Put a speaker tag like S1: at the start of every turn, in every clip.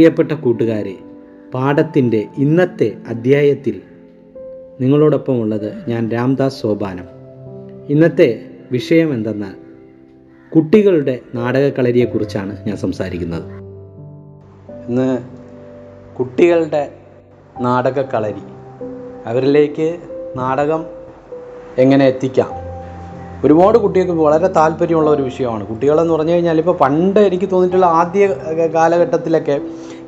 S1: പ്രിയപ്പെട്ട കൂട്ടുകാരെ പാഠത്തിന്റെ ഇന്നത്തെ അധ്യായത്തിൽ നിങ്ങളോടൊപ്പം ഉള്ളത് ഞാൻ രാംദാസ് സോപാനം. ഇന്നത്തെ വിഷയം എന്തെന്നാൽ കുട്ടികളുടെ നാടകക്കളരിയെക്കുറിച്ചാണ് ഞാൻ സംസാരിക്കുന്നത്. ഇന്ന് കുട്ടികളുടെ നാടകക്കളരി അവരിലേക്ക് നാടകം എങ്ങനെ എത്തിക്കാം? ഒരുപാട് കുട്ടികൾക്ക് വളരെ താല്പര്യമുള്ള ഒരു വിഷയമാണ്. കുട്ടികളെന്ന് പറഞ്ഞു കഴിഞ്ഞാൽ ഇപ്പോൾ പണ്ട് എനിക്ക് തോന്നിയിട്ടുള്ള ആദ്യ കാലഘട്ടത്തിലൊക്കെ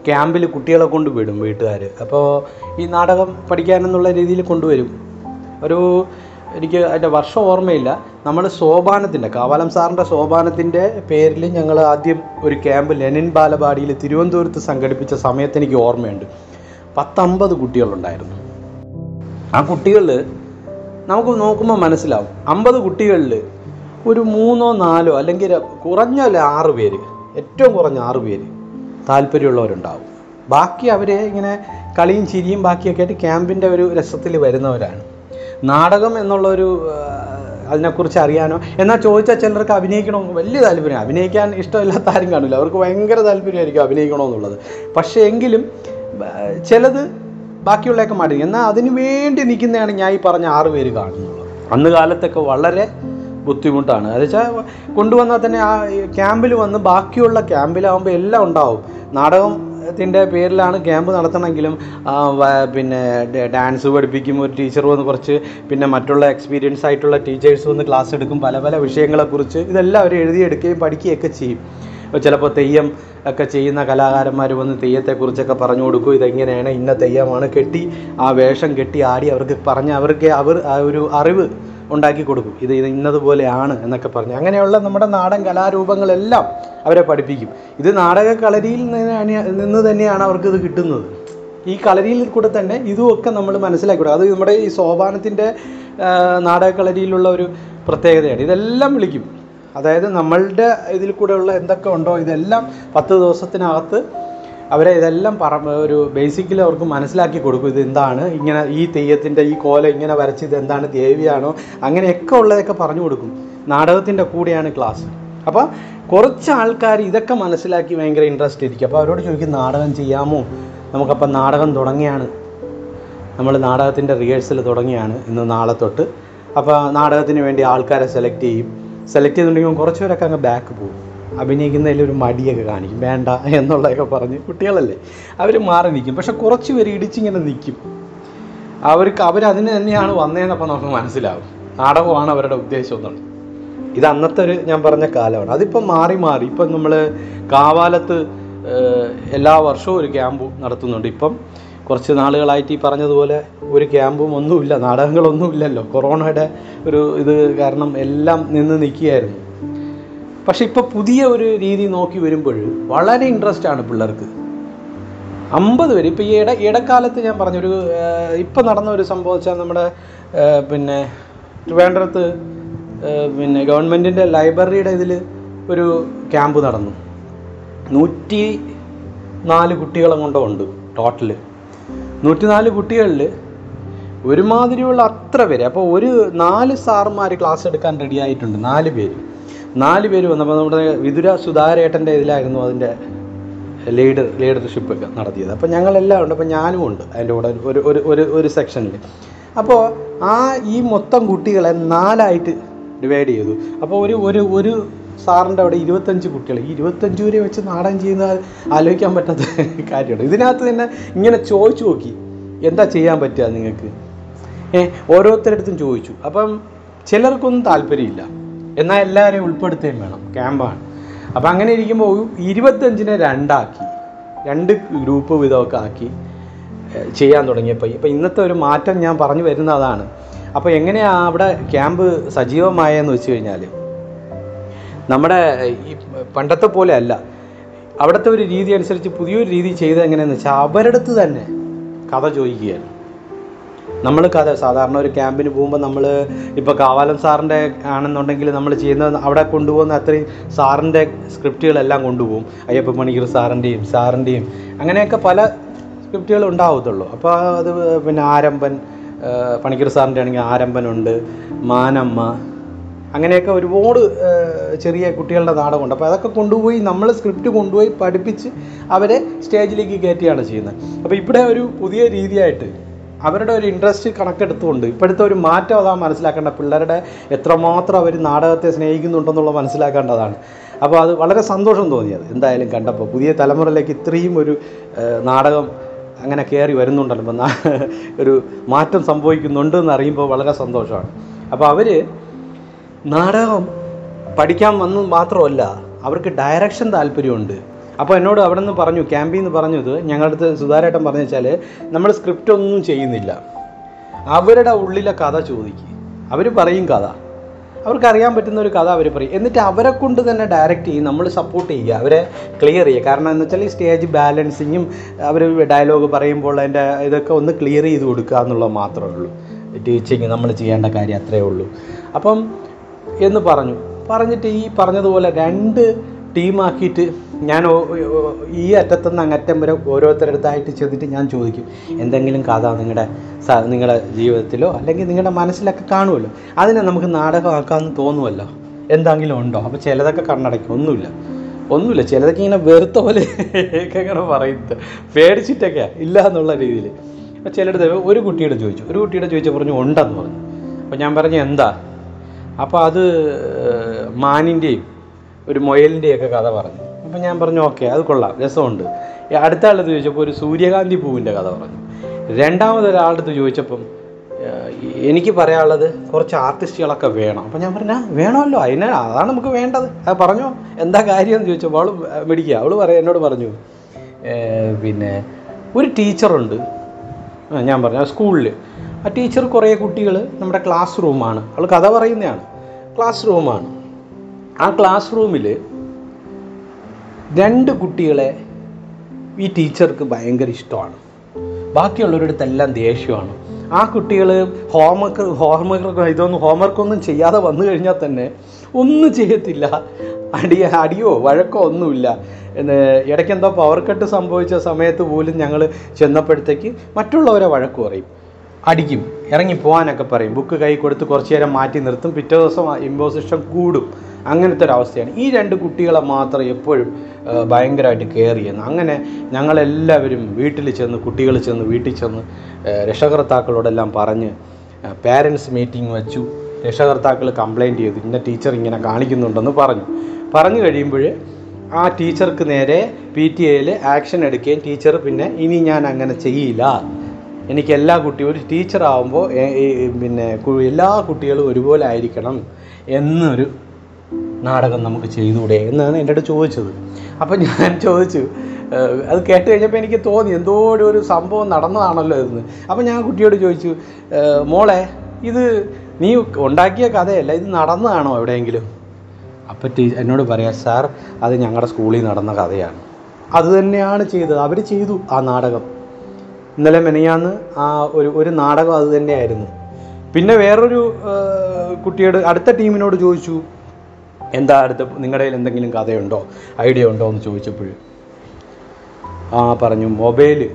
S1: ക്യാമ്പിൽ കുട്ടികളെ കൊണ്ട് വിടും വീട്ടുകാർ അപ്പോൾ ഈ നാടകം പഠിക്കാനെന്നുള്ള രീതിയിൽ കൊണ്ടുവരും. ഒരു എനിക്ക് അതിന്റെ വർഷം ഓർമ്മയില്ല. നമ്മൾ സോപാനത്തിന്റെ കാവാലം സാറിന്റെ സോപാനത്തിന്റെ പേരിൽ ഞങ്ങൾ ആദ്യം ഒരു ക്യാമ്പ് ലെനിൻ ബാലപാടിയിൽ തിരുവനന്തപുരത്ത് സംഘടിപ്പിച്ച സമയത്ത് എനിക്ക് ഓർമ്മയുണ്ട്. പത്തമ്പത് കുട്ടികളുണ്ടായിരുന്നു. ആ കുട്ടികളിൽ നമുക്ക് നോക്കുമ്പോൾ മനസ്സിലാവും. അമ്പത് കുട്ടികളിൽ ഒരു മൂന്നോ നാലോ അല്ലെങ്കിൽ കുറഞ്ഞ ആറ് പേര്. ഏറ്റവും കുറഞ്ഞ ആറ് പേര് താല്പര്യമുള്ളവരുണ്ടാവും. ബാക്കി അവർ ഇങ്ങനെ കളിയും ചിരിയും ബാക്കിയൊക്കെ ആയിട്ട് ക്യാമ്പിന്റെ ഒരു രസത്തിൽ വരുന്നവരാണ്. നാടകം എന്നുള്ളൊരു അതിനെക്കുറിച്ച് അറിയാനോ? എന്നാൽ ചോദിച്ചാൽ ചിലർക്ക് അഭിനയിക്കണമെന്ന് വലിയ താല്പര്യം അഭിനയിക്കാൻ ഇഷ്ടമില്ലാത്ത ആരും കാണില്ല. അവർക്ക് ഭയങ്കര താല്പര്യമായിരിക്കും അഭിനയിക്കണമെന്നുള്ളത് പക്ഷേ എങ്കിലും ചിലത് ബാക്കിയുള്ളതൊക്കെ മാറ്റി. എന്നാൽ അതിനു വേണ്ടി നിൽക്കുന്നതാണ് ഞാൻ ഈ പറഞ്ഞ ആറ് പേര് കാണുന്നുള്ളത് അന്ന് കാലത്തൊക്കെ വളരെ ബുദ്ധിമുട്ടാണ്. അത് വെച്ചാൽ കൊണ്ടുവന്നാൽ തന്നെ ആ ക്യാമ്പിൽ വന്ന് ബാക്കിയുള്ള ക്യാമ്പിലാവുമ്പോൾ എല്ലാം ഉണ്ടാവും. നാടകം ത്തിന്റെ പേരിലാണ് ക്യാമ്പ് നടത്തണമെങ്കിലും പിന്നെ ഡാൻസ് പഠിപ്പിക്കും ഒരു ടീച്ചർ വന്ന് കുറച്ച് പിന്നെ മറ്റുള്ള എക്സ്പീരിയൻസ് ആയിട്ടുള്ള ടീച്ചേഴ്സ് വന്ന് ക്ലാസ് എടുക്കും പല പല വിഷയങ്ങളെക്കുറിച്ച് ഇതെല്ലാം അവർ എഴുതിയെടുക്കുകയും പഠിക്കുകയൊക്കെ ചെയ്യും. ചിലപ്പോൾ തെയ്യം ഒക്കെ ചെയ്യുന്ന കലാകാരന്മാർ വന്ന് തെയ്യത്തെക്കുറിച്ചൊക്കെ പറഞ്ഞു കൊടുക്കും. ഇതെങ്ങനെയാണ് ഇന്ന തെയ്യമാണ് കെട്ടി ആ വേഷം കെട്ടി ആടി അവർക്ക് പറഞ്ഞ് അവർക്ക് അവർ ആ ഒരു അറിവ് ഉണ്ടാക്കി കൊടുക്കും. ഇത് ഇത് ഇന്നതുപോലെയാണ് എന്നൊക്കെ പറഞ്ഞ് അങ്ങനെയുള്ള നമ്മുടെ നാടൻ കലാരൂപങ്ങളെല്ലാം അവരെ പഠിപ്പിക്കും. ഇത് നാടക കളരിയിൽ നിന്ന് തന്നെയാണ് അവർക്ക് ഇത് കിട്ടുന്നത്. ഈ കളരിയിൽ കൂടെ തന്നെ ഇതുമൊക്കെ നമ്മൾ മനസ്സിലാക്കി അത് നമ്മുടെ ഈ സോപാനത്തിന്റെ നാടക കളരിയിലുള്ള ഒരു പ്രത്യേകതയാണ്. ഇതെല്ലാം വിളിക്കും. അതായത് നമ്മളുടെ ഇതിൽ കൂടെയുള്ള എന്തൊക്കെ ഉണ്ടോ ഇതെല്ലാം പത്ത് ദിവസത്തിനകത്ത് അവരെ ഇതെല്ലാം പറ ഒരു ബേസിക്കലി അവർക്ക് മനസ്സിലാക്കി കൊടുക്കും ഇത് എന്താണ് ഇങ്ങനെ ഈ തെയ്യത്തിന്റെ ഈ കോല ഇങ്ങനെ വരച്ച് ഇത് എന്താണ് ദേവിയാണോ അങ്ങനെയൊക്കെ ഉള്ളതൊക്കെ പറഞ്ഞു കൊടുക്കും. നാടകത്തിന്റെ കൂടെയാണ് ക്ലാസ് അപ്പോൾ കുറച്ച് ആൾക്കാർ ഇതൊക്കെ മനസ്സിലാക്കി ഭയങ്കര ഇൻട്രസ്റ്റ് ഇരിക്കും അപ്പോൾ അവരോട് ചോദിക്കും നാടകം ചെയ്യാമോ? നമുക്കപ്പം നാടകം തുടങ്ങിയാണ്. നമ്മൾ നാടകത്തിന്റെ റിഹേഴ്സൽ തുടങ്ങിയാണ് ഇന്ന് നാളെ തൊട്ട്. അപ്പോൾ നാടകത്തിന് വേണ്ടി ആൾക്കാരെ സെലക്ട് ചെയ്യും. സെലക്ട് ചെയ്തിട്ടുണ്ടെങ്കിൽ കുറച്ച് പേരൊക്കെ അങ്ങ് ബാക്ക് പോകും. അഭിനയിക്കുന്നതിൽ ഒരു മടിയൊക്കെ കാണിക്കും. വേണ്ട എന്നുള്ളതൊക്കെ പറഞ്ഞ് കുട്ടികളല്ലേ അവർ മാറി നിൽക്കും. പക്ഷെ കുറച്ച് പേര് ഇടിച്ചിങ്ങനെ നിൽക്കും. അവർക്ക് അവരതിന് തന്നെയാണ് വന്നതെന്നപ്പോൾ നമുക്ക് മനസ്സിലാവും. നാടകമാണ് അവരുടെ ഉദ്ദേശം എന്നുള്ളത്. ഇത് അന്നത്തെ ഒരു ഞാൻ പറഞ്ഞ കാലമാണ്. അതിപ്പം മാറി മാറി. ഇപ്പം നമ്മൾ കാവാലത്ത് എല്ലാ വർഷവും ഒരു ക്യാമ്പ് നടത്തുന്നുണ്ട്. ഇപ്പം കുറച്ച് നാളുകളായിട്ട് ഈ പറഞ്ഞതുപോലെ ഒരു ക്യാമ്പും ഒന്നുമില്ല നാടകങ്ങളൊന്നുമില്ലല്ലോ. കൊറോണയുടെ ഒരു ഇത് കാരണം എല്ലാം നിന്ന് നിൽക്കുകയായിരുന്നു. പക്ഷെ ഇപ്പോൾ പുതിയ ഒരു രീതി നോക്കി വരുമ്പോൾ വളരെ ഇൻട്രസ്റ്റ് ആണ് പിള്ളേർക്ക്. അമ്പത് പേര് ഇപ്പോൾ ഈ ഇട ഇടക്കാലത്ത് ഞാൻ പറഞ്ഞൊരു ഇപ്പം നടന്ന ഒരു സംഭവം വെച്ചാൽ നമ്മുടെ പിന്നെ ട്രിവാൻഡ്രത്ത് പിന്നെ ഗവൺമെന്റിന്റെ ലൈബ്രറിയുടെ ഇതിൽ ഒരു ക്യാമ്പ് നടന്നു. നൂറ്റി നാല് കുട്ടികളെ കൊണ്ടോ ഉണ്ട് ടോട്ടൽ നൂറ്റിനാല് കുട്ടികളിൽ ഒരുമാതിരിയുള്ള അത്ര പേര്. അപ്പോൾ ഒരു നാല് സാറുമാർ ക്ലാസ് എടുക്കാൻ റെഡി ആയിട്ടുണ്ട് നാല് പേര്. നാല് പേര് വന്നപ്പോൾ നമ്മുടെ വിതുര സുധാരേട്ടന്റെ ഇതിലായിരുന്നു അതിന്റെ ലീഡർ ലീഡർഷിപ്പ് ഒക്കെ നടത്തിയത്. അപ്പോൾ ഞങ്ങളെല്ലാം ഉണ്ട് അപ്പോൾ ഞാനും ഉണ്ട് അതിന്റെ കൂടെ ഒരു ഒരു ഒരു ഒരു സെക്ഷനിൽ അപ്പോൾ ആ ഈ മൊത്തം കുട്ടികളെ നാലായിട്ട് ഡിവൈഡ് ചെയ്തു. അപ്പോൾ ഒരു ഒരു ഒരു സാറിന്റെ അവിടെ ഇരുപത്തഞ്ച് കുട്ടികൾ. ഈ ഇരുപത്തഞ്ച് പേരെ വെച്ച് നാടകം ചെയ്യുന്ന ആലോചിക്കാൻ പറ്റാത്ത കാര്യമാണ്. ഇതിനകത്ത് തന്നെ ഇങ്ങനെ ചോദിച്ചു നോക്കി. എന്താ ചെയ്യാൻ പറ്റുക നിങ്ങൾക്ക്? ഏ ഓരോരുത്തരടുത്തും ചോദിച്ചു. അപ്പം ചിലർക്കൊന്നും താല്പര്യമില്ല. എന്നാൽ എല്ലാവരെയും ഉൾപ്പെടുത്തുകയും വേണം. ക്യാമ്പാണ്. അപ്പം അങ്ങനെ ഇരിക്കുമ്പോൾ ഇരുപത്തഞ്ചിനെ രണ്ടാക്കി. രണ്ട് ഗ്രൂപ്പ് വിധമൊക്കെ ആക്കി ചെയ്യാൻ തുടങ്ങിയപ്പോൾ ഇപ്പം ഇന്നത്തെ ഒരു മാറ്റം ഞാൻ പറഞ്ഞു വരുന്ന അതാണ് അപ്പോൾ എങ്ങനെയാണ് അവിടെ ക്യാമ്പ് സജീവമായെന്ന് വെച്ച് കഴിഞ്ഞാൽ നമ്മുടെ ഈ പണ്ടത്തെ പോലെ അല്ല. അവിടുത്തെ ഒരു രീതി അനുസരിച്ച് പുതിയൊരു രീതി ചെയ്തത് എങ്ങനെയാണെന്ന് വെച്ചാൽ അവരുടെ അടുത്ത് തന്നെ കഥ ചോദിക്കുകയാണ്. നമ്മൾ കഥ സാധാരണ ഒരു ക്യാമ്പിന് പോകുമ്പോൾ നമ്മൾ ഇപ്പോൾ കാവാലം സാറിന്റെ ആണെന്നുണ്ടെങ്കിൽ നമ്മൾ ചെയ്യുന്നത് അവിടെ കൊണ്ടുപോകുന്ന അത്രയും സാറിന്റെ സ്ക്രിപ്റ്റുകളെല്ലാം കൊണ്ടുപോകും. അയ്യപ്പ മണിക്കർ സാറിന്റെയും സാറിന്റെയും അങ്ങനെയൊക്കെ പല സ്ക്രിപ്റ്റുകൾ ഉണ്ടാവത്തുള്ളൂ. അപ്പോൾ അത് പിന്നെ ആരംഭൻ പണിക്കർ സാറിന്റെ ആണെങ്കിൽ ആരംഭനുണ്ട് മാനമ്മ അങ്ങനെയൊക്കെ ഒരുപാട് ചെറിയ കുട്ടികളുടെ നാടകമുണ്ട്. അപ്പോൾ അതൊക്കെ കൊണ്ടുപോയി നമ്മൾ സ്ക്രിപ്റ്റ് കൊണ്ടുപോയി പഠിപ്പിച്ച് അവരെ സ്റ്റേജിലേക്ക് കയറ്റിയാണ് ചെയ്യുന്നത്. അപ്പോൾ ഇവിടെ ഒരു പുതിയ രീതിയായിട്ട് അവരുടെ ഒരു ഇൻട്രസ്റ്റ് കണക്കെടുത്തുകൊണ്ട് ഇപ്പോഴത്തെ ഒരു മാറ്റം അതാ മനസ്സിലാക്കേണ്ട പിള്ളേരുടെ എത്രമാത്രം അവർ നാടകത്തെ സ്നേഹിക്കുന്നുണ്ടെന്നുള്ളത് മനസ്സിലാക്കേണ്ടതാണ്. അപ്പോൾ അത് വളരെ സന്തോഷം തോന്നിയത്. എന്തായാലും കണ്ടപ്പോൾ പുതിയ തലമുറയിലേക്ക് ഇത്രയും ഒരു നാടകം അങ്ങനെ കയറി വരുന്നുണ്ടല്ലോ. ഒരു മാറ്റം സംഭവിക്കുന്നുണ്ട് എന്ന് അറിയുമ്പോൾ വളരെ സന്തോഷമാണ്. അപ്പോൾ അവർ നാടകം പഠിക്കാൻ വന്നു മാത്രമല്ല അവർക്ക് ഡയറക്ഷൻ താല്പര്യമുണ്ട്. അപ്പോൾ എന്നോട് അവിടെ നിന്ന് പറഞ്ഞു ക്യാമ്പിൽ നിന്ന് പറഞ്ഞത് ഞങ്ങളുടെ അടുത്ത് സുധാരേട്ടൻ പറഞ്ഞു വെച്ചാൽ നമ്മൾ സ്ക്രിപ്റ്റ് ഒന്നും ചെയ്യുന്നില്ല. അവരുടെ ഉള്ളിലെ കഥ ചോദിക്കുക അവർ പറയും കഥ. അവർക്ക് അറിയാൻ പറ്റുന്ന ഒരു കഥ അവർ പറയും. എന്നിട്ട് അവരെ കൊണ്ട് തന്നെ ഡയറക്റ്റ് ചെയ്യും നമ്മൾ സപ്പോർട്ട് ചെയ്യുക അവരെ ക്ലിയർ ചെയ്യുക. കാരണം എന്ന് വെച്ചാൽ ഈ സ്റ്റേജ് ബാലൻസിങ്ങും അവർ ഡയലോഗ് പറയുമ്പോൾ അതിന്റെ ഇതൊക്കെ ഒന്ന് ക്ലിയർ ചെയ്ത് കൊടുക്കുക എന്നുള്ളത് മാത്രമേ ഉള്ളൂ. ടീച്ചിങ് നമ്മൾ ചെയ്യേണ്ട കാര്യം അത്രയേ ഉള്ളൂ. അപ്പം എന്ന് പറഞ്ഞു. പറഞ്ഞിട്ട് ഈ പറഞ്ഞതുപോലെ രണ്ട് ടീമാക്കിയിട്ട് ഞാൻ ഈ അറ്റത്തുനിന്ന് അങ്ങറ്റം വരെ ഓരോരുത്തരടുത്തായിട്ട് ചെന്നിട്ട് ഞാൻ ചോദിക്കും എന്തെങ്കിലും കഥ നിങ്ങളുടെ നിങ്ങളുടെ ജീവിതത്തിലോ അല്ലെങ്കിൽ നിങ്ങളുടെ മനസ്സിലൊക്കെ കാണുമല്ലോ? അതിനെ നമുക്ക് നാടകമാക്കാമെന്ന് തോന്നുമല്ലോ? എന്തെങ്കിലും ഉണ്ടോ? അപ്പോൾ ചിലതൊക്കെ കണ്ണടയ്ക്കും. ഒന്നുമില്ല. ഒന്നുമില്ല. ചിലതൊക്കെ ഇങ്ങനെ വെറുത്ത പോലെ ഇങ്ങനെ പറയുന്നത്? പേടിച്ചിട്ടൊക്കെ ഇല്ല എന്നുള്ള രീതിയിൽ. അപ്പോൾ ചിലടത്ത് ഒരു കുട്ടിയുടെ ചോദിച്ചു. ഒരു കുട്ടിയുടെ ചോദിച്ചു പറഞ്ഞു ഉണ്ടെന്ന് പറഞ്ഞു. അപ്പോൾ ഞാൻ പറഞ്ഞു എന്താ? അപ്പോൾ അത് മാനിന്റെയും ഒരു മുയലിന്റെയും ഒക്കെ കഥ പറഞ്ഞു. അപ്പം ഞാൻ പറഞ്ഞു ഓക്കെ അത് കൊള്ളാം രസമുണ്ട്. അടുത്ത ആളത് ചോദിച്ചപ്പോൾ ഒരു സൂര്യകാന്തി പൂവിന്റെ കഥ പറഞ്ഞു. രണ്ടാമത് ഒരാളടുത്ത് ചോദിച്ചപ്പം എനിക്ക് പറയാനുള്ളത് കുറച്ച് ആർട്ടിസ്റ്റുകളൊക്കെ വേണം. അപ്പം ഞാൻ പറഞ്ഞാ വേണമല്ലോ അതിന് അതാണ് നമുക്ക് വേണ്ടത്. അത് പറഞ്ഞോ എന്താ കാര്യം? എന്ന് ചോദിച്ചപ്പോൾ അവൾ മേടിക്കുക. അവൾ പറയാം എന്നോട് പറഞ്ഞു പിന്നെ ഒരു ടീച്ചറുണ്ട്. ഞാൻ പറഞ്ഞു സ്കൂളിൽ ആ ടീച്ചർ കുറേ കുട്ടികൾ നമ്മുടെ ക്ലാസ് റൂമാണ് അവൾ കഥ പറയുന്നതാണ്. ക്ലാസ് റൂമാണ് ആ ക്ലാസ് റൂമിൽ രണ്ട് കുട്ടികളെ ഈ ടീച്ചർക്ക് ഭയങ്കര ഇഷ്ടമാണ്. ബാക്കിയുള്ളവരടുത്തെല്ലാം ദേഷ്യമാണ്. ആ കുട്ടികൾ ഹോംവർക്ക് ഹോംവർക്ക് ഇതൊന്നും ഹോംവർക്കൊന്നും ചെയ്യാതെ വന്നു കഴിഞ്ഞാൽ തന്നെ ഒന്നും ചെയ്യത്തില്ല. അടി അടിയോ വഴക്കോ ഒന്നുമില്ല. ഇടയ്ക്ക് എന്തോ പവർ കട്ട് സംഭവിച്ച സമയത്ത് പോലും ഞങ്ങൾ ചെന്നപ്പോഴത്തേക്ക് മറ്റുള്ളവരെ വഴക്ക് പറയും. അടിക്കും. ഇറങ്ങി പോകാനൊക്കെ പറയും. ബുക്ക് കൈ കൊടുത്ത് കുറച്ച് നേരം മാറ്റി നിർത്തും. പിറ്റേ ദിവസം ഇമ്പോസിഷൻ കൂടും. അങ്ങനത്തെ ഒരു അവസ്ഥയാണ്. ഈ രണ്ട് കുട്ടികളെ മാത്രം എപ്പോഴും ഭയങ്കരമായിട്ട് കെയർ ചെയ്യുന്നു. അങ്ങനെ ഞങ്ങളെല്ലാവരും വീട്ടിൽ ചെന്ന് കുട്ടികൾ ചെന്ന് വീട്ടിൽ ചെന്ന് രക്ഷകർത്താക്കളോടെല്ലാം പറഞ്ഞ് പാരൻസ് മീറ്റിംഗ് വെച്ചു. രക്ഷകർത്താക്കൾ കംപ്ലൈന്റ് ചെയ്തു. ഇന്ന ടീച്ചർ ഇങ്ങനെ കാണിക്കുന്നുണ്ടെന്ന് പറഞ്ഞു. പറഞ്ഞു കഴിയുമ്പോൾ ആ ടീച്ചർക്ക് നേരെ പി ടി എയിൽ ആക്ഷൻ എടുക്കുകയും ടീച്ചർ പിന്നെ ഇനി ഞാൻ അങ്ങനെ ചെയ്യില്ല. എനിക്ക് എല്ലാ കുട്ടിയും ഒരു ടീച്ചറാവുമ്പോൾ പിന്നെ എല്ലാ കുട്ടികളും ഒരുപോലെ ആയിരിക്കണം എന്നൊരു നാടകം നമുക്ക് ചെയ്തുകൂടെ എന്നാണ് എന്റെ അടുത്ത് ചോദിച്ചത്. അപ്പം ഞാൻ ചോദിച്ചു അത് കേട്ട് കഴിഞ്ഞപ്പോൾ എനിക്ക് തോന്നി എന്തോ ഒരു സംഭവം നടന്നതാണല്ലോ എന്ന് അപ്പം ഞാൻ കുട്ടിയോട് ചോദിച്ചു മോളെ ഇത് നീ ഉണ്ടാക്കിയ കഥയല്ല ഇത് നടന്നതാണോ എവിടെയെങ്കിലും? അപ്പോൾ ടീ എന്നോട് പറയാം സാർ അത് ഞങ്ങളുടെ സ്കൂളിൽ നടന്ന കഥയാണ്. അത് തന്നെയാണ് ചെയ്തത്. അവർ ചെയ്തു ആ നാടകം. ഇന്നലെ മെനയാന്ന് ആ ഒരു ഒരു നാടകം അത് തന്നെയായിരുന്നു. പിന്നെ വേറൊരു കുട്ടിയോട് അടുത്ത ടീമിനോട് ചോദിച്ചു എന്താ അടുത്ത നിങ്ങളുടെ കയ്യിൽ എന്തെങ്കിലും കഥയുണ്ടോ? ഐഡിയ ഉണ്ടോ? എന്ന് ചോദിച്ചപ്പോൾ ആ പറഞ്ഞു മൊബൈൽ.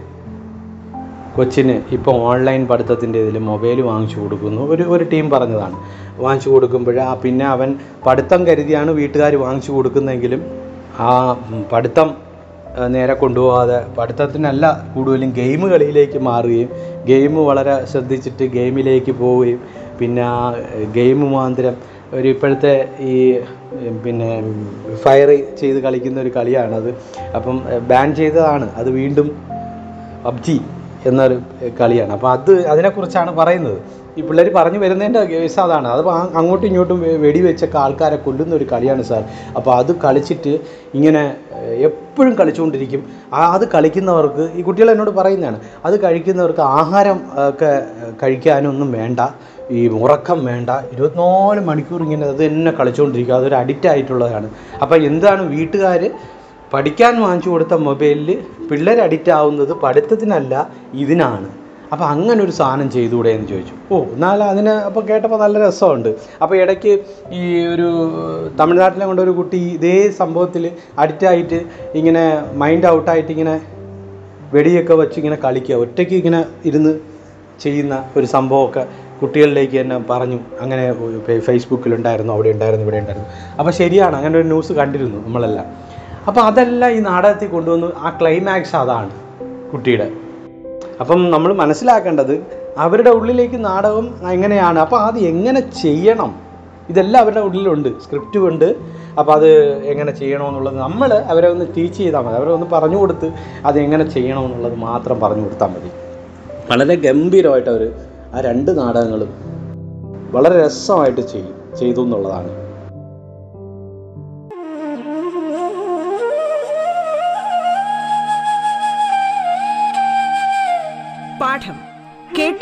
S1: കൊച്ചിന് ഇപ്പോൾ ഓൺലൈൻ പഠിത്തത്തിന്റെ ഇതിൽ മൊബൈൽ വാങ്ങിച്ചു കൊടുക്കുന്നു. ഒരു ഒരു ടീം പറഞ്ഞതാണ്. വാങ്ങിച്ചു കൊടുക്കുമ്പോൾ ആ പിന്നെ അവൻ പഠിത്തം കരുതിയാണ് വീട്ടുകാർ വാങ്ങിച്ചു കൊടുക്കുന്നതെങ്കിലും ആ പഠിത്തം നേരെ കൊണ്ടുപോകാതെ പഠിത്തത്തിനല്ല കൂടുതലും ഗെയിം കളിയിലേക്ക് മാറുകയും ഗെയിം വളരെ ശ്രദ്ധിച്ചിട്ട് ഗെയിമിലേക്ക് പോവുകയും പിന്നെ ഗെയിം മുഖാന്തരം ഒരു ഇപ്പോഴത്തെ ഈ പിന്നെ ഫയർ ചെയ്ത് കളിക്കുന്ന ഒരു കളിയാണത്. അപ്പം ബാൻ ചെയ്തതാണ്. അത് വീണ്ടും പബ്ജി. എന്നൊരു കളിയാണ്. അപ്പോൾ അത് അതിനെക്കുറിച്ചാണ് പറയുന്നത്. ഈ പിള്ളേർ പറഞ്ഞു വരുന്നതിന്റെ കേസ് അതാണ്. അത് അങ്ങോട്ടും ഇങ്ങോട്ടും വെടിവെച്ചൊക്കെ ആൾക്കാരെ കൊല്ലുന്ന ഒരു കളിയാണ് സാർ. അപ്പോൾ അത് കളിച്ചിട്ട് ഇങ്ങനെ എപ്പോഴും കളിച്ചുകൊണ്ടിരിക്കും. അത് കളിക്കുന്നവർക്ക് ഈ കുട്ടികൾ എന്നോട് പറയുന്നതാണ് അത് കഴിക്കുന്നവർക്ക് ആഹാരം ഒക്കെ കഴിക്കാനൊന്നും വേണ്ട. ഈ ഉറക്കം വേണ്ട. ഇരുപത്തിനാല് മണിക്കൂർ ഇങ്ങനെ അത് തന്നെ കളിച്ചുകൊണ്ടിരിക്കുക അതൊരു അഡിക്റ്റ് ആയിട്ടുള്ളതാണ്. അപ്പോൾ എന്താണ് വീട്ടുകാർ പഠിക്കാൻ വാങ്ങിച്ചു കൊടുത്ത മൊബൈലിൽ പിള്ളേർ അഡിക്റ്റ് ആവുന്നത് പഠിത്തത്തിനല്ല ഇതിനാണ്. അപ്പോൾ അങ്ങനെ ഒരു സാധനം ചെയ്തുകൂടെ എന്ന് ചോദിച്ചു. ഓ എന്നാൽ അതിന് അപ്പോൾ കേട്ടപ്പോൾ നല്ല രസമുണ്ട്. അപ്പോൾ ഇടയ്ക്ക് ഈ ഒരു തമിഴ്നാട്ടിലെ കൊണ്ട് ഒരു കുട്ടി ഇതേ സംഭവത്തിൽ അഡിക്റ്റായിട്ട് ഇങ്ങനെ മൈൻഡ് ഔട്ടായിട്ട് ഇങ്ങനെ വെടിയൊക്കെ വെച്ച് ഇങ്ങനെ കളിക്കുക. ഒറ്റയ്ക്ക് ഇങ്ങനെ ഇരുന്ന് ചെയ്യുന്ന ഒരു സംഭവമൊക്കെ കുട്ടികളിലേക്ക് തന്നെ പറഞ്ഞു. അങ്ങനെ ഫേസ്ബുക്കിലുണ്ടായിരുന്നു അവിടെ ഉണ്ടായിരുന്നു ഇവിടെ ഉണ്ടായിരുന്നു. അപ്പോൾ ശരിയാണ് അങ്ങനെ ഒരു ന്യൂസ് കണ്ടിരുന്നു നമ്മളെല്ലാം. അപ്പോൾ അതെല്ലാം ഈ നാടകത്തിൽ കൊണ്ടുവന്നു. ആ ക്ലൈമാക്സ് അതാണ് കുട്ടിയുടെ. അപ്പം നമ്മൾ മനസ്സിലാക്കേണ്ടത് അവരുടെ ഉള്ളിലേക്ക് നാടകം എങ്ങനെയാണ്? അപ്പോൾ അത് എങ്ങനെ ചെയ്യണം? ഇതെല്ലാം അവരുടെ ഉള്ളിലുണ്ട്. സ്ക്രിപ്റ്റും ഉണ്ട്. അപ്പോൾ അത് എങ്ങനെ ചെയ്യണമെന്നുള്ളത് നമ്മൾ അവരെ ഒന്ന് ടീച്ച് ചെയ്താൽ മതി. അവരെ ഒന്ന് പറഞ്ഞു കൊടുത്ത് അത് എങ്ങനെ ചെയ്യണമെന്നുള്ളത് മാത്രം പറഞ്ഞു കൊടുത്താൽ മതി. വളരെ ഗംഭീരമായിട്ട് അവർ ആ രണ്ട് നാടകങ്ങളും വളരെ രസമായിട്ട് ചെയ്യും ചെയ്തു എന്നുള്ളതാണ്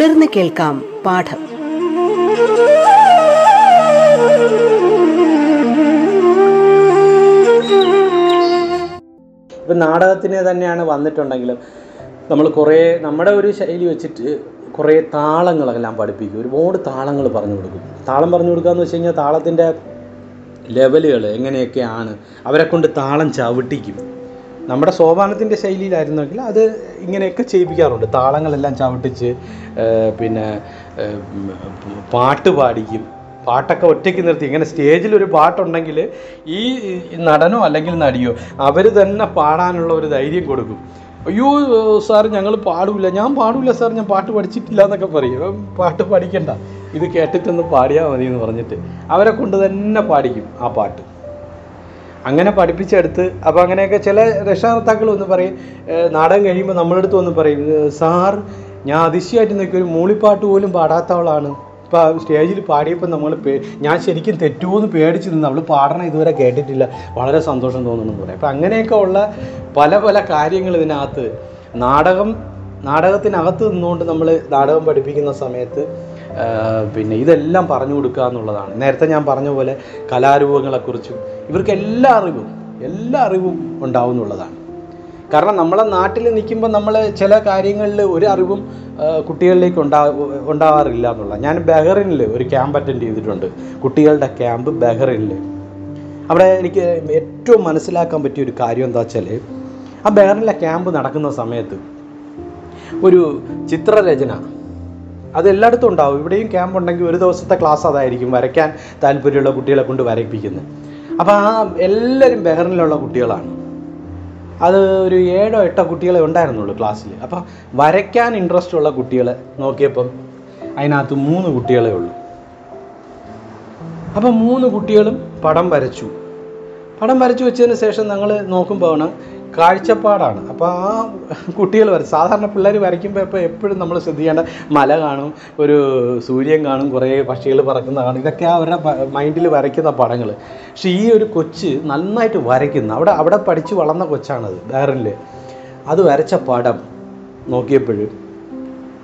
S2: തുടർന്ന് കേൾക്കാം പാഠം.
S1: ഇപ്പം നാടകത്തിന് തന്നെയാണ് വന്നിട്ടുണ്ടെങ്കിലും നമ്മൾ കുറേ നമ്മുടെ ഒരു ശൈലി വെച്ചിട്ട് കുറേ താളങ്ങളെല്ലാം പഠിപ്പിക്കും. ഒരുപാട് താളങ്ങൾ പറഞ്ഞു കൊടുക്കും. താളം പറഞ്ഞു കൊടുക്കുക എന്ന് വെച്ച് കഴിഞ്ഞാൽ താളത്തിന്റെ ലെവലുകൾ എങ്ങനെയൊക്കെയാണ് അവരെ കൊണ്ട് താളം ചവിട്ടിക്കും. നമ്മുടെ സോപാനത്തിന്റെ ശൈലിയിലായിരുന്നെങ്കിൽ അത് ഇങ്ങനെയൊക്കെ ചെയ്യിപ്പിക്കാറുണ്ട്. താളങ്ങളെല്ലാം ചവിട്ടിച്ച് പിന്നെ പാട്ട് പാടിക്കും. പാട്ടൊക്കെ ഒറ്റയ്ക്ക് നിർത്തി. ഇങ്ങനെ സ്റ്റേജിൽ ഒരു പാട്ടുണ്ടെങ്കിൽ ഈ നടനോ അല്ലെങ്കിൽ നടിയോ അവർ തന്നെ പാടാനുള്ള ഒരു ധൈര്യം കൊടുക്കും. അയ്യോ സാർ ഞങ്ങൾ പാടില്ല ഞാൻ പാടില്ല സാർ. ഞാൻ പാട്ട് പഠിച്ചിട്ടില്ല എന്നൊക്കെ പറയും. പാട്ട് പഠിക്കണ്ട. ഇത് കേട്ടിട്ടൊന്ന് പാടിയാൽ മതി എന്ന് പറഞ്ഞിട്ട് അവരെ കൊണ്ട് തന്നെ പാടിക്കും ആ പാട്ട്. അങ്ങനെ പഠിപ്പിച്ചെടുത്ത് അപ്പോൾ അങ്ങനെയൊക്കെ ചില രക്ഷകർത്താക്കൾ ഒന്ന് പറയും നാടകം കഴിയുമ്പോൾ നമ്മളെടുത്ത് ഒന്ന് പറയും സാർ ഞാൻ അതിശയമായിട്ട് നിൽക്കും ഒരു മൂളിപ്പാട്ട് പോലും പാടാത്തവളാണ് ഇപ്പോൾ സ്റ്റേജിൽ പാടിയപ്പോൾ നമ്മൾ ഞാൻ ശരിക്കും തെറ്റുമോ എന്ന് പേടിച്ച് നിന്ന് അവൾ പാടണം ഇതുവരെ കേട്ടിട്ടില്ല. വളരെ സന്തോഷം തോന്നുന്നു പറയും. അപ്പം അങ്ങനെയൊക്കെ ഉള്ള പല പല കാര്യങ്ങൾ ഇതിനകത്ത്. നാടകം നാടകത്തിനകത്ത് നിന്നുകൊണ്ട് നമ്മൾ നാടകം പഠിപ്പിക്കുന്ന സമയത്ത് പിന്നെ ഇതെല്ലാം പറഞ്ഞു കൊടുക്കുക എന്നുള്ളതാണ്. നേരത്തെ ഞാൻ പറഞ്ഞ പോലെ കലാരൂപങ്ങളെക്കുറിച്ചും ഇവർക്ക് എല്ലാ അറിവും എല്ലാ അറിവും ഉണ്ടാവുന്നുള്ളതാണ്. കാരണം നമ്മളെ നാട്ടിൽ നിൽക്കുമ്പോൾ നമ്മൾ ചില കാര്യങ്ങളിൽ ഒരു അറിവും കുട്ടികളിലേക്ക് ഉണ്ടാ ഉണ്ടാവാറില്ല എന്നുള്ള ഞാൻ ബഹറിനിൽ ഒരു ക്യാമ്പ് അറ്റൻഡ് ചെയ്തിട്ടുണ്ട്. കുട്ടികളുടെ ക്യാമ്പ് ബഹറിനിൽ. അവിടെ എനിക്ക് ഏറ്റവും മനസ്സിലാക്കാൻ പറ്റിയ ഒരു കാര്യം എന്താ വെച്ചാൽ ആ ബഹറിനിലെ ക്യാമ്പ് നടക്കുന്ന സമയത്ത് ഒരു ചിത്രരചന അത് എല്ലായിടത്തും ഉണ്ടാവും. ഇവിടെയും ക്യാമ്പ് ഉണ്ടെങ്കിൽ ഒരു ദിവസത്തെ ക്ലാസ് അതായിരിക്കും വരയ്ക്കാൻ താല്പര്യമുള്ള കുട്ടികളെ കൊണ്ട് വരയ്പ്പിക്കുന്നത്. അപ്പോൾ ആ എല്ലാവരും ബെഹറിനിലുള്ള കുട്ടികളാണ്. അത് ഒരു ഏഴോ എട്ടോ കുട്ടികളെ ഉണ്ടായിരുന്നുള്ളൂ ക്ലാസ്സിൽ അപ്പോൾ വരയ്ക്കാൻ ഇൻട്രസ്റ്റ് ഉള്ള കുട്ടികളെ നോക്കിയപ്പം അതിനകത്ത് മൂന്ന് കുട്ടികളെ ഉള്ളൂ. അപ്പം മൂന്ന് കുട്ടികളും പടം വരച്ചു. പടം വരച്ചു വെച്ചതിന് ശേഷം ഞങ്ങൾ നോക്കുമ്പോൾ കാഴ്ചപ്പാടാണ്. അപ്പോൾ ആ കുട്ടികൾ വരച്ചു സാധാരണ പിള്ളേർ വരയ്ക്കുമ്പോൾ ഇപ്പോൾ എപ്പോഴും നമ്മൾ ശ്രദ്ധിക്കേണ്ട മല കാണും ഒരു സൂര്യൻ കാണും കുറേ പക്ഷികൾ പറക്കുന്ന കാണും. ഇതൊക്കെ അവരുടെ മൈൻഡിൽ വരയ്ക്കുന്ന പടങ്ങൾ പക്ഷേ ഈ ഒരു കൊച്ച് നന്നായിട്ട് വരയ്ക്കുന്ന. അവിടെ അവിടെ പഠിച്ച് വളർന്ന കൊച്ചാണത് ബഹറിനിൽ അത് വരച്ച പടം നോക്കിയപ്പോഴും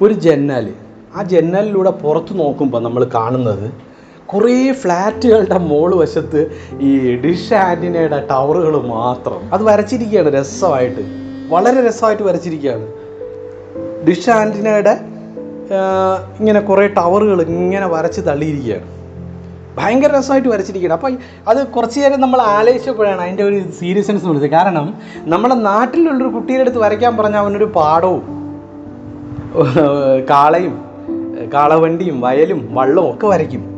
S1: ഒരു ജന്നൽ ആ ജന്നലിലൂടെ പുറത്ത് നോക്കുമ്പോൾ നമ്മൾ കാണുന്നത് കുറേ ഫ്ലാറ്റുകളുടെ മോൾ വശത്ത് ഈ ഡിഷ് ആന്റിനയുടെ ടവറുകൾ മാത്രം. അത് വരച്ചിരിക്കുകയാണ് രസമായിട്ട്. വളരെ രസമായിട്ട് വരച്ചിരിക്കുകയാണ്. ഡിഷ് ആന്റിനയുടെ ഇങ്ങനെ കുറേ ടവറുകൾ ഇങ്ങനെ വരച്ച് തള്ളിയിരിക്കുകയാണ്. ഭയങ്കര രസമായിട്ട് വരച്ചിരിക്കുകയാണ്. അപ്പോൾ അത് കുറച്ച് നേരം നമ്മൾ ആലോചിച്ചപ്പോഴാണ് അതിന്റെ ഒരു സീരിയസ്നെസ് വിളിച്ചത് കാരണം നമ്മുടെ നാട്ടിലുള്ളൊരു കുട്ടിയുടെ അടുത്ത് വരയ്ക്കാൻ പറഞ്ഞാൽ അവനൊരു പാടവും കാളയും കാളവണ്ടിയും വയലും വള്ളവും ഒക്കെ വരയ്ക്കും.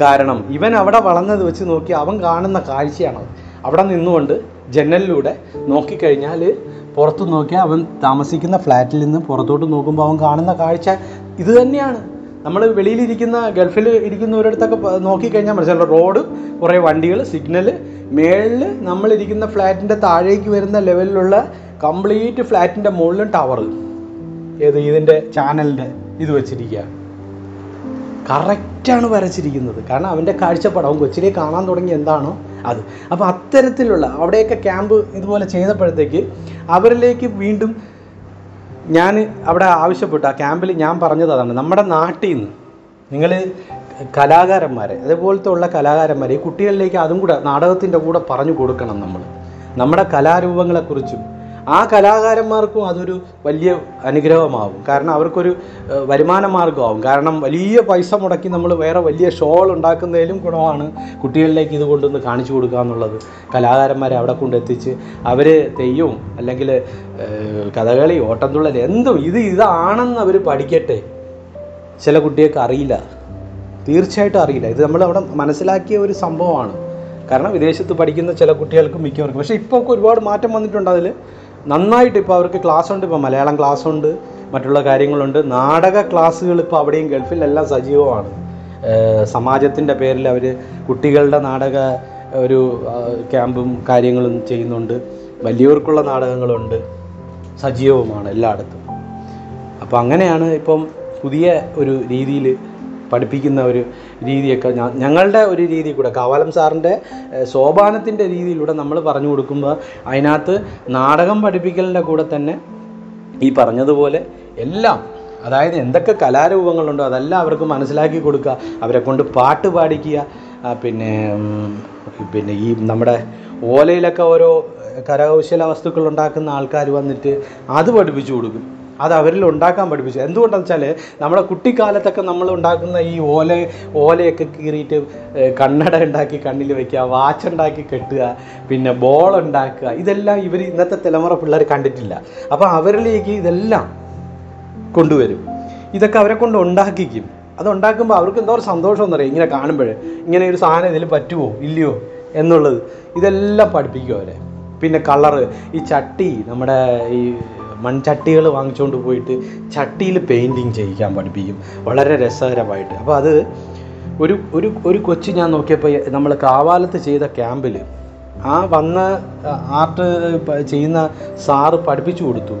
S1: കാരണം ഇവൻ അവിടെ വളർന്നത് വെച്ച് നോക്കി അവൻ കാണുന്ന കാഴ്ചയാണത് അവിടെ നിന്നുകൊണ്ട് ജനലിലൂടെ നോക്കിക്കഴിഞ്ഞാൽ പുറത്ത് നോക്കിയാൽ അവൻ താമസിക്കുന്ന ഫ്ലാറ്റിൽ നിന്ന് പുറത്തോട്ട് നോക്കുമ്പോൾ അവൻ കാണുന്ന കാഴ്ച ഇത് തന്നെയാണ്. നമ്മൾ വെളിയിലിരിക്കുന്ന ഗൾഫിൽ ഇരിക്കുന്നവരടുത്തൊക്കെ നോക്കിക്കഴിഞ്ഞാൽ മനസ്സിലാവും. റോഡ് കുറേ വണ്ടികൾ സിഗ്നൽ മേളിൽ നമ്മളിരിക്കുന്ന ഫ്ലാറ്റിന്റെ താഴേക്ക് വരുന്ന ലെവലിലുള്ള കംപ്ലീറ്റ് ഫ്ലാറ്റിന്റെ മുകളിലും ടവർ ഏത് ഇതിന്റെ ചാനലിന്റെ ഇത് വെച്ചിരിക്കുക കറക്റ്റാണ് വരച്ചിരിക്കുന്നത്. കാരണം അവന്റെ കാഴ്ചപ്പാട് അവൻ കൊച്ചിലെ കാണാൻ തുടങ്ങി എന്താണോ അത്. അപ്പോൾ അത്തരത്തിലുള്ള അവിടെയൊക്കെ ക്യാമ്പ് ഇതുപോലെ ചെയ്തപ്പോഴത്തേക്ക് അവരിലേക്ക് വീണ്ടും ഞാൻ അവിടെ ആവശ്യപ്പെട്ടു. ആ ക്യാമ്പിൽ ഞാൻ പറഞ്ഞത് അതാണ്. നമ്മുടെ നാട്ടിൽ നിന്ന് നിങ്ങൾ കലാകാരന്മാരെ അതേപോലത്തെ ഉള്ള കലാകാരന്മാരെ ഈ കുട്ടികളിലേക്ക് അതും കൂടെ നാടകത്തിന്റെ കൂടെ പറഞ്ഞു കൊടുക്കണം നമ്മൾ. നമ്മുടെ കലാരൂപങ്ങളെക്കുറിച്ചും ആ കലാകാരന്മാർക്കും അതൊരു വലിയ അനുഗ്രഹമാവും. കാരണം അവർക്കൊരു വരുമാന മാർഗമാവും കാരണം വലിയ പൈസ മുടക്കി നമ്മൾ വേറെ വലിയ ഷോൾ ഉണ്ടാക്കുന്നതിലും ഗുണമാണ് കുട്ടികളിലേക്ക് ഇത് കൊണ്ടുവന്ന് കാണിച്ചു കൊടുക്കുക എന്നുള്ളത്. കലാകാരന്മാരെ അവിടെ കൊണ്ടെത്തിച്ച് അവർ തെയ്യവും അല്ലെങ്കിൽ കഥകളി ഓട്ടംതുള്ളൽ എന്തും ഇത് ഇതാണെന്ന് അവർ പഠിക്കട്ടെ. ചില കുട്ടികൾക്ക് അറിയില്ല. തീർച്ചയായിട്ടും അറിയില്ല. ഇത് നമ്മൾ അവിടെ മനസ്സിലാക്കിയ ഒരു സംഭവമാണ്. കാരണം വിദേശത്ത് പഠിക്കുന്ന ചില കുട്ടികൾക്ക് മിക്കവർക്കും. പക്ഷേ ഇപ്പോൾ ഒക്കെ ഒരുപാട് മാറ്റം വന്നിട്ടുണ്ട് അതിൽ നന്നായിട്ട് ഇപ്പോൾ അവർക്ക് ക്ലാസ് ഉണ്ട് ഇപ്പോൾ മലയാളം ക്ലാസ് ഉണ്ട് മറ്റുള്ള കാര്യങ്ങളുണ്ട്. നാടക ക്ലാസ്സുകൾ ഇപ്പോൾ അവിടെയും ഗൾഫിലെല്ലാം സജീവമാണ്. സമാജത്തിന്റെ പേരിൽ അവർ കുട്ടികളുടെ നാടക ഒരു ക്യാമ്പും കാര്യങ്ങളും ചെയ്യുന്നുണ്ട്. വലിയവർക്കുള്ള നാടകങ്ങളുണ്ട്. സജീവമാണ് എല്ലായിടത്തും. അപ്പോൾ അങ്ങനെയാണ് ഇപ്പം പുതിയ ഒരു രീതിയിൽ പഠിപ്പിക്കുന്ന ഒരു രീതിയൊക്കെ ഞങ്ങളുടെ ഒരു രീതി കൂടെ കാവാലം സാറിന്റെ സോപാനത്തിന്റെ രീതിയിലൂടെ നമ്മൾ പറഞ്ഞു കൊടുക്കുമ്പോൾ അതിനകത്ത് നാടകം പഠിപ്പിക്കലിന്റെ കൂടെ തന്നെ ഈ പറഞ്ഞതുപോലെ എല്ലാം അതായത് എന്തൊക്കെ കലാരൂപങ്ങളുണ്ടോ അതെല്ലാം അവർക്ക് മനസ്സിലാക്കി കൊടുക്കുക അവരെ കൊണ്ട് പാട്ട് പാടിക്കുക പിന്നെ പിന്നെ ഈ നമ്മുടെ ഓലയിലൊക്കെ ഓരോ കരകൗശല വസ്തുക്കൾ ഉണ്ടാക്കുന്ന ആൾക്കാർ വന്നിട്ട് അത് പഠിപ്പിച്ചു കൊടുക്കും. അത് അവരിൽ ഉണ്ടാക്കാൻ പഠിപ്പിച്ചു. എന്തുകൊണ്ടെന്ന് വെച്ചാൽ നമ്മുടെ കുട്ടിക്കാലത്തൊക്കെ നമ്മൾ ഉണ്ടാക്കുന്ന ഈ ഓല ഓലയൊക്കെ കീറിയിട്ട് കണ്ണട ഉണ്ടാക്കി കണ്ണിൽ വയ്ക്കുക വാച്ച് ഉണ്ടാക്കി കെട്ടുക പിന്നെ ബോൾ ഉണ്ടാക്കുക ഇതെല്ലാം ഇവർ ഇന്നത്തെ തലമുറ പിള്ളേർ കണ്ടിട്ടില്ല. അപ്പോൾ അവരിലേക്ക് ഇതെല്ലാം കൊണ്ടുവരും. ഇതൊക്കെ അവരെ കൊണ്ട് ഉണ്ടാക്കിക്കും. അത് ഉണ്ടാക്കുമ്പോൾ അവർക്ക് എന്തോ ഒരു സന്തോഷം എന്നറിയാം ഇങ്ങനെ കാണുമ്പോൾ ഇങ്ങനെ ഒരു സാധനം ഇതിൽ പറ്റുമോ ഇല്ലയോ എന്നുള്ളത് ഇതെല്ലാം പഠിപ്പിക്കും അവരെ. പിന്നെ കളറ് ഈ ചട്ടി നമ്മുടെ ഈ മൺചട്ടികൾ വാങ്ങിച്ചുകൊണ്ട് പോയിട്ട് ചട്ടിയിൽ പെയിന്റിങ് ചെയ്യിക്കാൻ പഠിപ്പിക്കും. വളരെ രസകരമായിട്ട്. അപ്പോൾ അത് ഒരു ഒരു ഒരു കൊച്ചു ഞാൻ നോക്കിയപ്പോൾ നമ്മൾ കാവാലത്ത് ചെയ്ത ക്യാമ്പിൽ ആ വന്ന ആർട്ട് ചെയ്യുന്ന സാറ് പഠിപ്പിച്ചു കൊടുത്തു.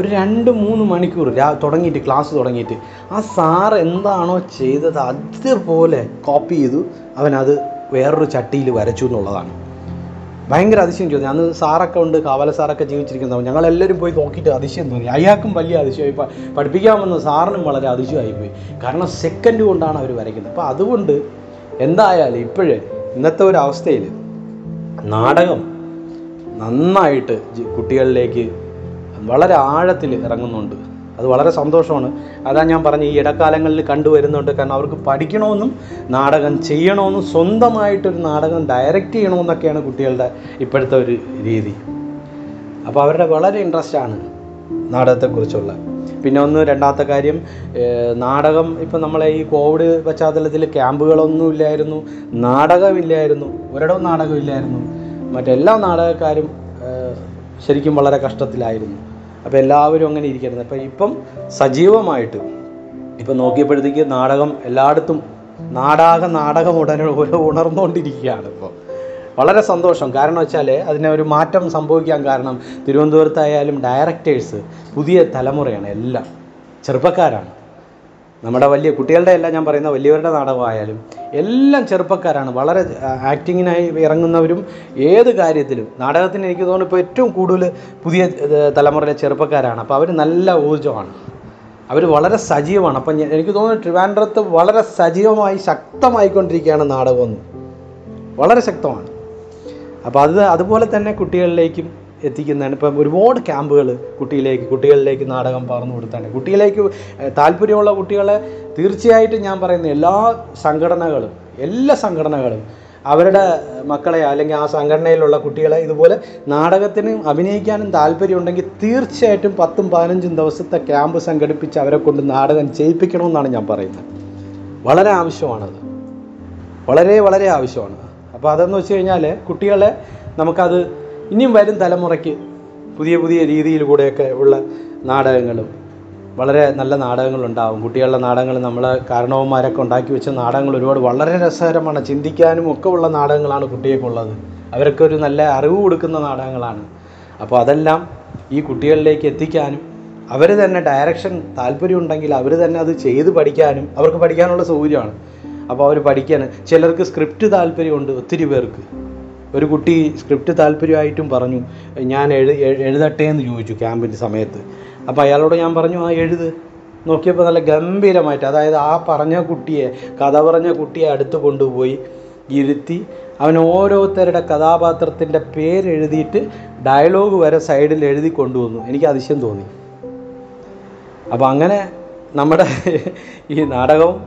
S1: ഒരു രണ്ട് മൂന്ന് മണിക്കൂർ രാ തുടങ്ങിയിട്ട് ക്ലാസ് തുടങ്ങിയിട്ട് ആ സാർ എന്താണോ ചെയ്തത് അതുപോലെ കോപ്പി ചെയ്തു. അവനത് വേറൊരു ചട്ടിയിൽ വരച്ചു എന്നുള്ളതാണ്. ഭയങ്കര അതിശയം ചോദ്യം അന്ന് സാറൊക്കെ ഉണ്ട് കാവല സാറൊക്കെ ജീവിച്ചിരിക്കുന്നതാണ് ഞങ്ങളെല്ലാവരും പോയി നോക്കിയിട്ട് അതിശയം തോന്നി. അയാൾക്കും വലിയ അതിശയമായി. പഠിപ്പിക്കാൻ വന്ന സാറിനും വളരെ അതിശയമായി പോയി. കാരണം സെക്കൻഡ് കൊണ്ടാണ് അവർ വരയ്ക്കുന്നത്. അപ്പോൾ അതുകൊണ്ട് എന്തായാലും ഇപ്പോഴേ ഇന്നത്തെ ഒരു അവസ്ഥയിൽ നാടകം നന്നായിട്ട് കുട്ടികളിലേക്ക് വളരെ ആഴത്തിൽ ഇറങ്ങുന്നുണ്ട്. അത് വളരെ സന്തോഷമാണ്. അതാ ഞാൻ പറഞ്ഞു ഈ ഇടക്കാലങ്ങളിൽ കണ്ടുവരുന്നുണ്ട്. കാരണം അവർക്ക് പഠിക്കണമെന്നും നാടകം ചെയ്യണമെന്നും സ്വന്തമായിട്ടൊരു നാടകം ഡയറക്റ്റ് ചെയ്യണമെന്നൊക്കെയാണ് കുട്ടികളുടെ ഇപ്പോഴത്തെ ഒരു രീതി. അപ്പോൾ അവരുടെ വളരെ ഇൻട്രസ്റ്റ് ആണ് നാടകത്തെക്കുറിച്ചുള്ള. പിന്നെ ഒന്ന് രണ്ടാമത്തെ കാര്യം നാടകം ഇപ്പം നമ്മളെ ഈ കോവിഡ് പശ്ചാത്തലത്തിൽ ക്യാമ്പുകളൊന്നും ഇല്ലായിരുന്നു നാടകമില്ലായിരുന്നു ഒരിടവും നാടകമില്ലായിരുന്നു. മറ്റെല്ലാ നാടകക്കാരും ശരിക്കും വളരെ കഷ്ടത്തിലായിരുന്നു. അപ്പോൾ എല്ലാവരും അങ്ങനെ ഇരിക്കരുത്. അപ്പം ഇപ്പം സജീവമായിട്ട് ഇപ്പം നോക്കിയപ്പോഴത്തേക്ക് നാടകം എല്ലായിടത്തും നാടാക നാടകം ഉടനെ ഉണർന്നുകൊണ്ടിരിക്കുകയാണ് ഇപ്പോൾ വളരെ സന്തോഷം. കാരണം വെച്ചാൽ അതിനെ ഒരു മാറ്റം സംഭവിക്കാൻ കാരണം തിരുവനന്തപുരത്തായാലും ഡയറക്ടേഴ്സ് പുതിയ തലമുറയാണ് എല്ലാം. ചെറുപ്പക്കാരാണ്. നമ്മുടെ വലിയ കുട്ടികളുടെ എല്ലാം ഞാൻ പറയുന്ന വലിയവരുടെ നാടകമായാലും എല്ലാം ചെറുപ്പക്കാരാണ്. വളരെ ആക്ടിങ്ങിനായി ഇറങ്ങുന്നവരും ഏത് കാര്യത്തിലും. നാടകത്തിന് എനിക്ക് തോന്നുന്നു ഇപ്പോൾ ഏറ്റവും കൂടുതൽ പുതിയ തലമുറയിലെ ചെറുപ്പക്കാരാണ്. അപ്പോൾ അവർ നല്ല ഊർജമാണ്. അവർ വളരെ സജീവമാണ്. അപ്പം എനിക്ക് തോന്നുന്നു ട്രിവാൻഡ്രത്ത് വളരെ സജീവമായി ശക്തമായിക്കൊണ്ടിരിക്കുകയാണ് നാടകമെന്ന്. വളരെ ശക്തമാണ്. അപ്പോൾ അത് അതുപോലെ തന്നെ കുട്ടികളിലേക്കും എത്തിക്കുന്നതാണ്. ഇപ്പം ഒരുപാട് ക്യാമ്പുകൾ കുട്ടിയിലേക്ക് കുട്ടികളിലേക്ക് നാടകം പറഞ്ഞു കൊടുത്താണ്. കുട്ടിയിലേക്ക് താല്പര്യമുള്ള കുട്ടികളെ തീർച്ചയായിട്ടും ഞാൻ പറയുന്ന എല്ലാ സംഘടനകളും എല്ലാ സംഘടനകളും അവരുടെ മക്കളെ അല്ലെങ്കിൽ ആ സംഘടനയിലുള്ള കുട്ടികളെ ഇതുപോലെ നാടകത്തിന് അഭിനയിക്കാനും താല്പര്യമുണ്ടെങ്കിൽ തീർച്ചയായിട്ടും പത്തും പതിനഞ്ചും ദിവസത്തെ ക്യാമ്പ് സംഘടിപ്പിച്ച് അവരെ കൊണ്ട് നാടകം ചെയ്യിപ്പിക്കണമെന്നാണ് ഞാൻ പറയുന്നത്. വളരെ ആവശ്യമാണത്. വളരെ വളരെ ആവശ്യമാണ് അപ്പോൾ അതെന്ന് വെച്ച് കഴിഞ്ഞാൽ കുട്ടികളെ നമുക്കത് ഇനിയും വരും തലമുറയ്ക്ക് പുതിയ പുതിയ രീതിയിൽ കൂടെയൊക്കെ ഉള്ള നാടകങ്ങളും. വളരെ നല്ല നാടകങ്ങളുണ്ടാവും. കുട്ടികളുടെ നാടകങ്ങൾ നമ്മൾ കാരണവന്മാരൊക്കെ ഉണ്ടാക്കി വെച്ച നാടകങ്ങൾ ഒരുപാട് വളരെ രസകരമാണ്. ചിന്തിക്കാനും ഒക്കെ ഉള്ള നാടകങ്ങളാണ് കുട്ടികൾക്കുള്ളത്. അവരൊക്കെ ഒരു നല്ല അറിവ് കൊടുക്കുന്ന നാടകങ്ങളാണ്. അപ്പോൾ അതെല്ലാം ഈ കുട്ടികളിലേക്ക് എത്തിക്കാനും അവർ തന്നെ ഡയറക്ഷൻ താല്പര്യമുണ്ടെങ്കിൽ അവർ തന്നെ അത് ചെയ്ത് പഠിക്കാനും അവർക്ക് പഠിക്കാനുള്ള സൗകര്യമാണ്. അപ്പോൾ അവർ പഠിക്കാൻ ചിലർക്ക് സ്ക്രിപ്റ്റ് താല്പര്യമുണ്ട് ഒത്തിരി പേർക്ക്. ഒരു കുട്ടി സ്ക്രിപ്റ്റ് താല്പര്യമായിട്ടും പറഞ്ഞു ഞാൻ എഴു എഴു- എഴുതട്ടെ എന്ന് ചോദിച്ചു ക്യാമ്പിന്റെ സമയത്ത്. അപ്പോൾ അയാളോട് ഞാൻ പറഞ്ഞു ആ എഴുത്. നോക്കിയപ്പോൾ നല്ല ഗംഭീരമായിട്ട് അതായത് ആ പറഞ്ഞ കുട്ടിയെ കഥ പറഞ്ഞ കുട്ടിയെ അടുത്ത് കൊണ്ടുപോയി ഇരുത്തി അവൻ ഓരോരുത്തരുടെ കഥാപാത്രത്തിന്റെ പേരെഴുതിയിട്ട് ഡയലോഗ് വരെ സൈഡിൽ എഴുതി കൊണ്ടുവന്നു. എനിക്ക് അതിശയം തോന്നി. അപ്പോൾ അങ്ങനെ നമ്മുടെ ഈ നാടകവും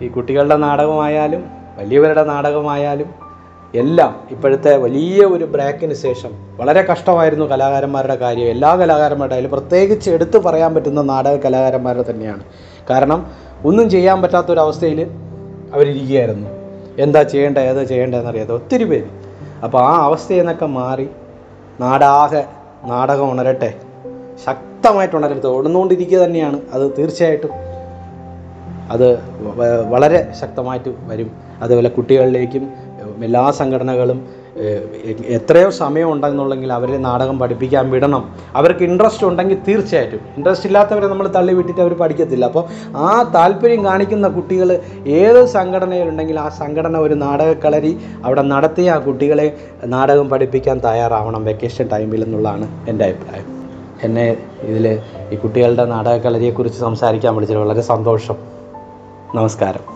S1: ഈ കുട്ടികളുടെ നാടകമായാലും വലിയവരുടെ നാടകമായാലും എല്ലാം ഇപ്പോഴത്തെ വലിയ ഒരു ബ്രേക്കിന് ശേഷം വളരെ കഷ്ടമായിരുന്നു കലാകാരന്മാരുടെ കാര്യം. എല്ലാ കലാകാരന്മാരുടെ അതിൽ പ്രത്യേകിച്ച് എടുത്തു പറയാൻ പറ്റുന്ന നാടക കലാകാരന്മാരുടെ തന്നെയാണ്. കാരണം ഒന്നും ചെയ്യാൻ പറ്റാത്തൊരവസ്ഥയിൽ അവരിരിക്കുകയായിരുന്നു. എന്താ ചെയ്യേണ്ടത് ഏതാ ചെയ്യേണ്ടതെന്നറിയാതെ ഒത്തിരി പേര്. അപ്പോൾ ആ അവസ്ഥയിൽ നിന്നൊക്കെ മാറി നാടാകെ നാടകം ഉണരട്ടെ ശക്തമായിട്ട് ഉണരരുത് ഉണർന്നുകൊണ്ടിരിക്കുക തന്നെയാണ്. അത് തീർച്ചയായിട്ടും അത് വളരെ ശക്തമായിട്ട് വരും. അതുപോലെ കുട്ടികളിലേക്കും എല്ലാ സംഘടനകളും എത്രയോ സമയം ഉണ്ടെന്നുള്ളെങ്കിൽ അവരെ നാടകം പഠിപ്പിക്കാൻ വിടണം. അവർക്ക് ഇൻട്രസ്റ്റ് ഉണ്ടെങ്കിൽ തീർച്ചയായിട്ടും. ഇൻട്രസ്റ്റ് ഇല്ലാത്തവരെ നമ്മൾ തള്ളി വിട്ടിട്ട് അവർ പഠിക്കത്തില്ല. അപ്പോൾ ആ താല്പര്യം കാണിക്കുന്ന കുട്ടികൾ ഏത് സംഘടനയിലുണ്ടെങ്കിൽ ആ സംഘടന ഒരു നാടകക്കളരി അവിടെ നടത്തി ആ കുട്ടികളെ നാടകം പഠിപ്പിക്കാൻ തയ്യാറാവണം വെക്കേഷൻ ടൈമിൽ എന്നുള്ളതാണ് എന്റെ അഭിപ്രായം. എന്നെ ഇതിൽ ഈ കുട്ടികളുടെ നാടകക്കളരിയെക്കുറിച്ച് സംസാരിക്കാൻ വിളിച്ചത് വളരെ സന്തോഷം. നമസ്കാരം.